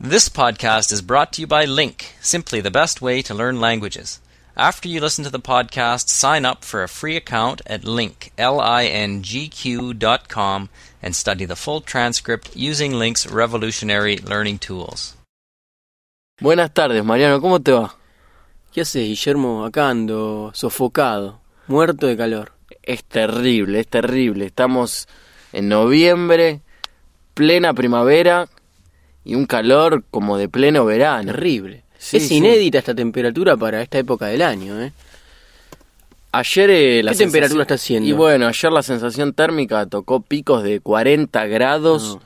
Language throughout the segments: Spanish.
This podcast is brought to you by Link, simply the best way to learn languages. After you listen to the podcast, sign up for a free account at link, L-I-N-G-Q dot com and study the full transcript using Link's revolutionary learning tools. Buenas tardes, Mariano, ¿cómo te va? ¿Qué haces, Guillermo? Acá ando sofocado, muerto de calor. Es terrible, es terrible. Estamos en noviembre, plena primavera y un calor como de pleno verano. Terrible. Sí, es sí. inédita esta temperatura para esta época del año, ¿eh? Ayer eh, la ¿Qué temperatura está haciendo? Y bueno, ayer la sensación térmica tocó picos de 40 grados No.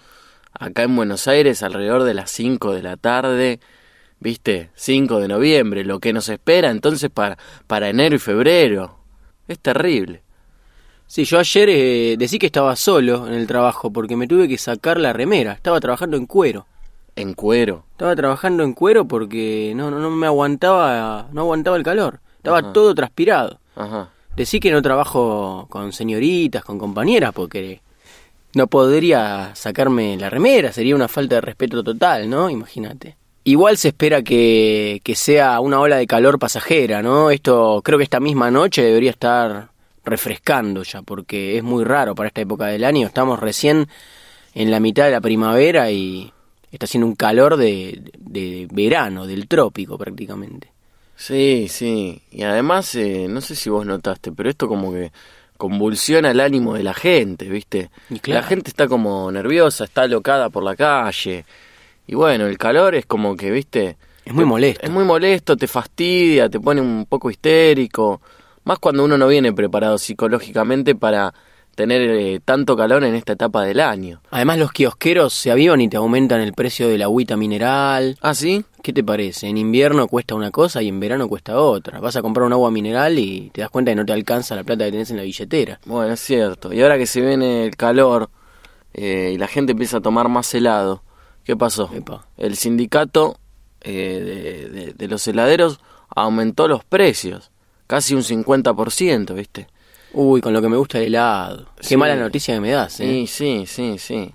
acá en Buenos Aires alrededor de las 5 de la tarde. ¿Viste? 5 de noviembre, lo que nos espera entonces para, para enero y febrero. Es terrible. Sí, yo ayer eh, decí que estaba solo en el trabajo porque me tuve que sacar la remera. Estaba trabajando en cuero. En cuero. Estaba trabajando en cuero porque no, no, no me aguantaba, no aguantaba el calor. Estaba Ajá. todo transpirado. Ajá. Decí que no trabajo con señoritas, con compañeras, porque no podría sacarme la remera, sería una falta de respeto total, ¿no? Imagínate. Igual se espera que, que sea una ola de calor pasajera, ¿no? Esto creo que esta misma noche debería estar refrescando ya, porque es muy raro para esta época del año. Estamos recién en la mitad de la primavera y está haciendo un calor de, de verano, del trópico prácticamente. Sí, sí. Y además, eh, no sé si vos notaste, pero esto como que convulsiona el ánimo de la gente, ¿viste? Y claro. La gente está como nerviosa, está alocada por la calle. Y bueno, el calor es como que, ¿viste? Es muy molesto. Es muy molesto, te fastidia, te pone un poco histérico. Más cuando uno no viene preparado psicológicamente para tener eh, tanto calor en esta etapa del año. Además los kiosqueros se avivan y te aumentan el precio de la agüita mineral. ¿Ah, sí? ¿Qué te parece? En invierno cuesta una cosa y en verano cuesta otra. Vas a comprar un agua mineral y te das cuenta que no te alcanza la plata que tenés en la billetera. Bueno, es cierto. Y ahora que se viene el calor eh, y la gente empieza a tomar más helado, ¿qué pasó? Epa. El sindicato eh, de, de- de los heladeros aumentó los precios, casi un 50%, ¿viste? Uy, con lo que me gusta el helado. Qué mala noticia que me das, ¿eh? Sí, sí, sí, sí.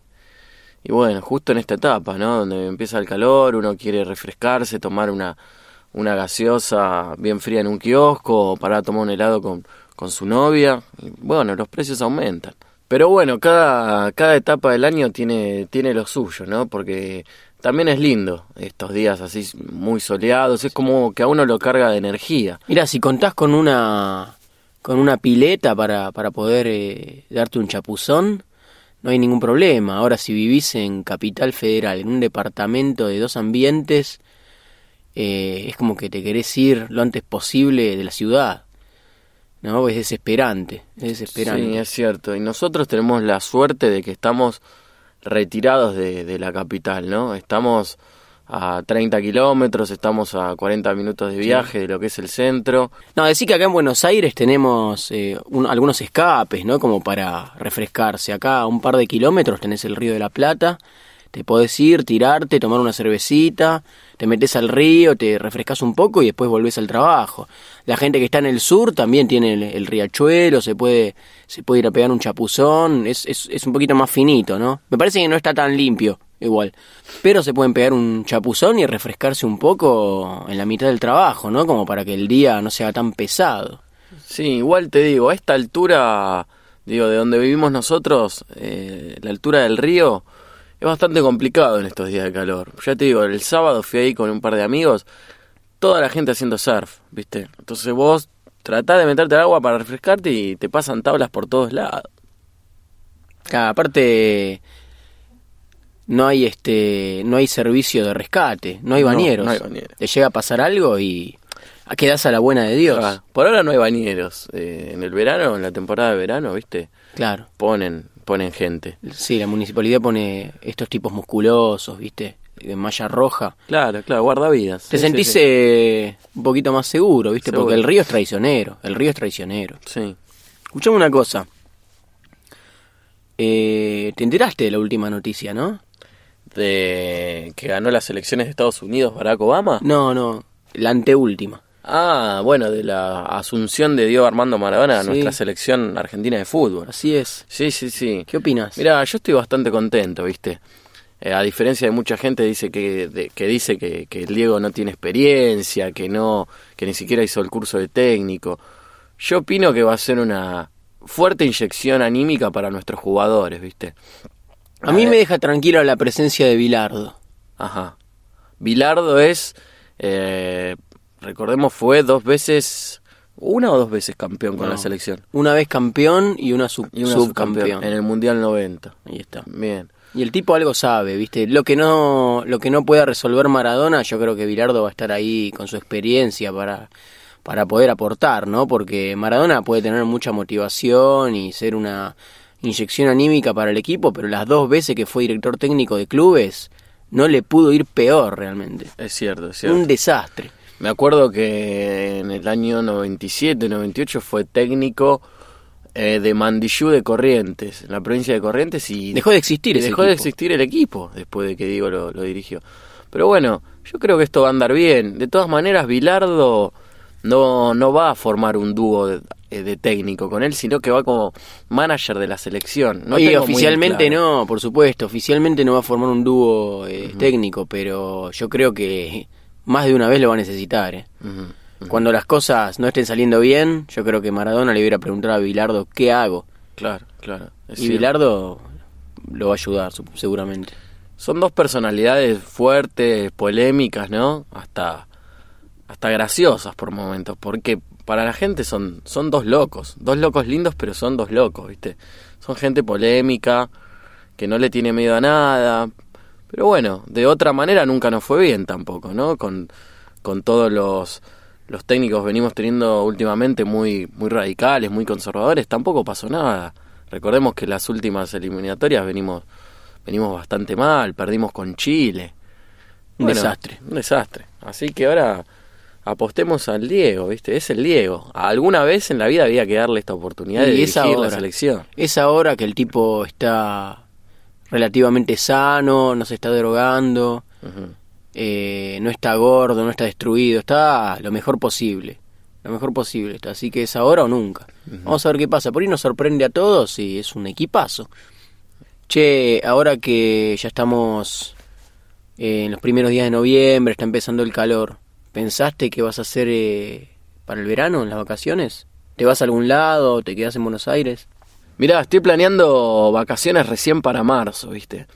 Y bueno, justo en esta etapa, ¿no? Donde empieza el calor, uno quiere refrescarse, tomar una, una gaseosa bien fría en un kiosco, o parar a tomar un helado con, con su novia. Y bueno, los precios aumentan. Pero bueno, cada, cada etapa del año tiene, tiene lo suyo, ¿no? Porque también es lindo estos días así muy soleados, es como que a uno lo carga de energía. Mira, si contás con una con una pileta para, para poder eh, darte un chapuzón, no hay ningún problema. Ahora, si vivís en Capital Federal, en un departamento de dos ambientes, eh, es como que te querés ir lo antes posible de la ciudad. ¿No? Es desesperante, es desesperante. Sí, es cierto. Y nosotros tenemos la suerte de que estamos retirados de, de la capital, ¿no? Estamos a 30 kilómetros, estamos a 40 minutos de viaje de lo que es el centro. No, decir que acá en Buenos Aires tenemos eh, un- algunos escapes, ¿no? Como para refrescarse. Acá a un par de kilómetros tenés el Río de la Plata. Te podés ir, tirarte, tomar una cervecita, te metes al río, te refrescas un poco y después volvés al trabajo. La gente que está en el sur también tiene el, el riachuelo, se puede, se puede ir a pegar un chapuzón, es, es, es un poquito más finito, ¿no? Me parece que no está tan limpio, igual. Pero se pueden pegar un chapuzón y refrescarse un poco en la mitad del trabajo, ¿no? Como para que el día no sea tan pesado. Sí, igual te digo, a esta altura, digo, de donde vivimos nosotros, eh, la altura del río, es bastante complicado en estos días de calor. Ya te digo, el sábado fui ahí con un par de amigos, toda la gente haciendo surf, ¿viste? Entonces vos tratás de meterte al agua para refrescarte y te pasan tablas por todos lados. Claro, aparte no hay este no hay servicio de rescate, no hay bañeros. no hay bañeros. Te llega a pasar algo y quedás a la buena de Dios. Ah, por ahora no hay bañeros. Eh, en el verano, en la temporada de verano, ¿viste? Claro. Ponen, ponen gente. Sí, la municipalidad pone estos tipos musculosos, ¿viste? De malla roja. Claro, claro, guardavidas. Te Sí, sentís sí, sí. eh, un poquito más seguro, ¿viste? Seguro. Porque el río es traicionero, el río es traicionero. Sí. Escuchame una cosa. Eh, te enteraste de la última noticia, ¿no? De que ganó las elecciones de Estados Unidos Barack Obama. No, no, la anteúltima. Ah, bueno, de la asunción de Diego Armando Maradona a Sí. nuestra selección argentina de fútbol. Así es. Sí, sí, sí. ¿Qué opinas? Mira, yo estoy bastante contento, ¿viste? Eh, a diferencia de mucha gente dice que, de- que dice que, que el Diego no tiene experiencia, que no, que ni siquiera hizo el curso de técnico. Yo opino que va a ser una fuerte inyección anímica para nuestros jugadores, ¿viste? A mí ver. me deja tranquilo la presencia de Bilardo. Ajá. Bilardo es, eh, recordemos, fue dos veces, una o dos veces campeón con No. la selección. Una vez campeón y una, sub- Y una subcampeón. subcampeón en el Mundial 90. Ahí está. Bien. Y el tipo algo sabe, ¿viste? Lo que no lo que no pueda resolver Maradona, yo creo que Bilardo va a estar ahí con su experiencia para para poder aportar, ¿no? Porque Maradona puede tener mucha motivación y ser una inyección anímica para el equipo, pero las dos veces que fue director técnico de clubes no le pudo ir peor realmente. Es cierto, es cierto. Un desastre. Me acuerdo que en el año 97, 98 fue técnico eh, de Mandillú de Corrientes, en la provincia de Corrientes y Dejó de existir ese dejó de existir el equipo después de que Diego lo, lo dirigió. Pero bueno, yo creo que esto va a andar bien. De todas maneras, Bilardo no, no va a formar un dúo de, eh, de técnico con él, sino que va como manager de la selección. No muy oficialmente claro. no, por supuesto, oficialmente no va a formar un dúo eh, técnico, pero yo creo que más de una vez lo va a necesitar, ¿eh? Cuando las cosas no estén saliendo bien, yo creo que Maradona le hubiera preguntado a Bilardo qué hago. Claro, claro. Y cierto. Bilardo lo va a ayudar, seguramente. Son dos personalidades fuertes, polémicas, ¿no? Hasta, hasta graciosas por momentos, porque para la gente son, son dos locos, dos locos lindos, pero son dos locos, ¿viste? Son gente polémica, que no le tiene miedo a nada, pero bueno, de otra manera nunca nos fue bien tampoco, ¿no? Con, con todos los, los técnicos venimos teniendo últimamente muy, muy radicales, muy conservadores, tampoco pasó nada. Recordemos que las últimas eliminatorias venimos venimos bastante mal, perdimos con Chile. Un Bueno, desastre. Un desastre. Así que ahora apostemos al Diego, ¿viste? Es el Diego. Alguna vez en la vida había que darle esta oportunidad de Y es dirigir la selección. Es ahora que el tipo está relativamente sano, no se está drogando, eh, no está gordo, no está destruido, está lo mejor posible. Lo mejor posible está. Así que es ahora o nunca. Vamos a ver qué pasa. Por ahí nos sorprende a todos y es un equipazo. Che, ahora que ya estamos eh, en los primeros días de noviembre, está empezando el calor, ¿pensaste qué vas a hacer eh, para el verano, en las vacaciones? ¿Te vas a algún lado? ¿Te quedas en Buenos Aires? Mirá, estoy planeando vacaciones recién para marzo, ¿viste?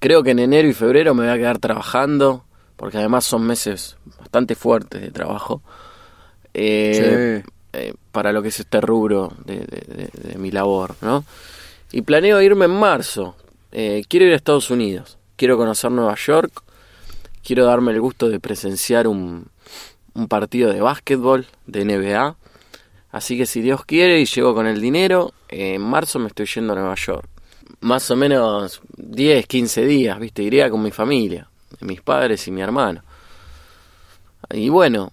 Creo que en enero y febrero me voy a quedar trabajando, porque además son meses bastante fuertes de trabajo. Eh, eh, para lo que es este rubro de, de- de- de mi labor, ¿no? Y planeo irme en marzo. Eh, quiero ir a Estados Unidos. Quiero conocer Nueva York. Quiero darme el gusto de presenciar un, partido de básquetbol de NBA. Así que si Dios quiere y llego con el dinero, en marzo me estoy yendo a Nueva York. Más o menos 10, 15 días, ¿viste? Iría con mi familia, mis padres y mi hermano. Y bueno,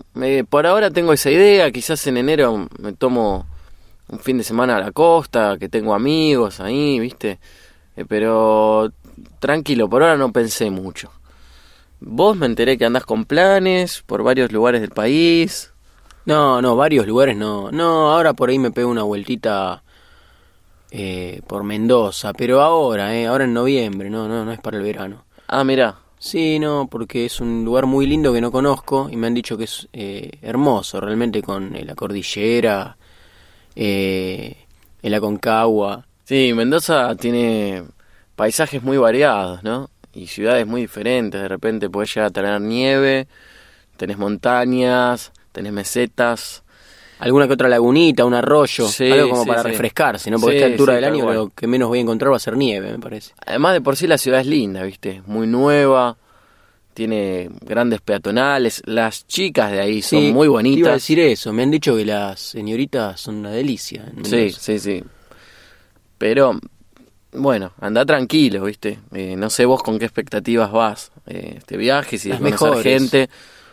por ahora tengo esa idea, quizás en enero me tomo un fin de semana a la costa, que tengo amigos ahí, ¿viste? Eh, pero tranquilo, por ahora no pensé mucho. Vos me enteré que andás con planes por varios lugares del país. No, no, varios lugares no. No, ahora por ahí me pego una vueltita eh, por Mendoza, pero ahora, eh, ahora en noviembre, no, no, no es para el verano. Ah, mirá, Sí, no, porque es un lugar muy lindo que no conozco y me han dicho que es eh, hermoso, realmente con eh, la cordillera, eh, el Aconcagua. Sí, Mendoza tiene paisajes muy variados, ¿no? Y ciudades muy diferentes. De repente podés llegar a tener nieve, tenés montañas, tenés mesetas. Alguna que otra lagunita, un arroyo, Sí, algo como sí, para sí. refrescarse, ¿no? Porque a esta altura del año lo que menos voy a encontrar va a ser nieve, me parece. Además de por sí la ciudad es linda, ¿viste? Muy nueva, tiene grandes peatonales. Las chicas de ahí son Sí, muy Te iba a bonitas. decir eso, me han dicho que las señoritas son una delicia. Sí, sí, sí. Pero, bueno, anda tranquilo, ¿viste? Eh, no sé vos con qué expectativas vas eh, este viaje, si a conocer mejores. gente.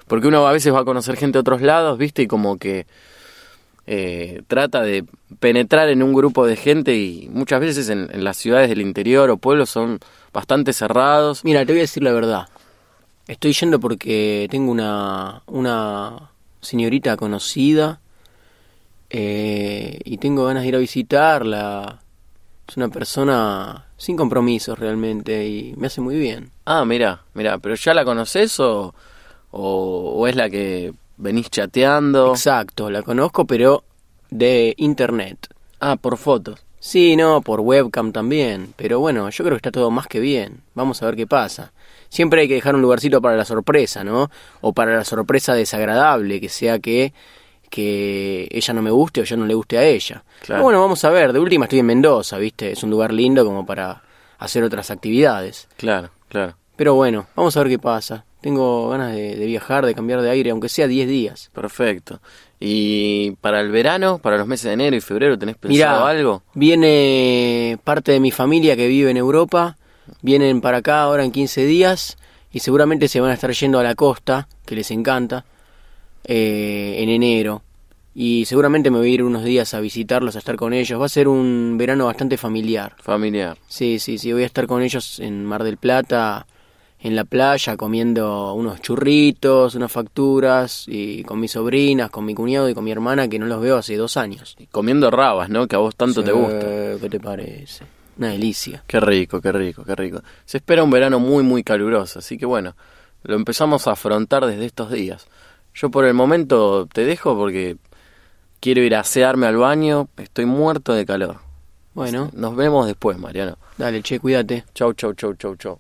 Porque uno a veces va a conocer gente de otros lados, ¿viste? Y como que eh, trata de penetrar en un grupo de gente y muchas veces en, en las ciudades del interior o pueblos son bastante cerrados. Mira, te voy a decir la verdad. Estoy yendo porque tengo una, una señorita conocida eh, y tengo ganas de ir a visitarla. Es una persona sin compromisos realmente y me hace muy bien. Ah, mira, mira, pero ¿ya la conoces o, o, o es la que venís chateando? Exacto, la conozco pero de internet. Ah, por fotos. Sí, no, por webcam también, pero bueno, yo creo que está todo más que bien. Vamos a ver qué pasa. Siempre hay que dejar un lugarcito para la sorpresa, ¿no? O para la sorpresa desagradable, que sea que que ella no me guste o yo no le guste a ella. Claro. Pero bueno, vamos a ver. De última estoy en Mendoza, ¿viste? Es un lugar lindo como para hacer otras actividades. Claro, claro. Pero bueno, vamos a ver qué pasa. Tengo ganas de, de viajar, de cambiar de aire, aunque sea 10 días. Perfecto. ¿Y para el verano, para los meses de enero y febrero, tenés pensado Mirá, algo? viene parte de mi familia que vive en Europa, vienen para acá ahora en 15 días y seguramente se van a estar yendo a la costa, que les encanta, eh, en enero. Y seguramente me voy a ir unos días a visitarlos, a estar con ellos. Va a ser un verano bastante familiar. Familiar. Sí, sí, sí, voy a estar con ellos en Mar del Plata, en la playa, comiendo unos churritos, unas facturas, y con mis sobrinas, con mi cuñado y con mi hermana, que no los veo hace dos años. Y comiendo rabas, ¿no? Que a vos tanto te gusta. ¿Qué te parece? Una delicia. Qué rico, qué rico, qué rico. Se espera un verano muy, muy caluroso, así que bueno, lo empezamos a afrontar desde estos días. Yo por el momento te dejo porque quiero ir a asearme al baño, estoy muerto de calor. Bueno, Nos vemos después, Mariano. dale, che, cuídate. Chau, chau, chau, chau, chau.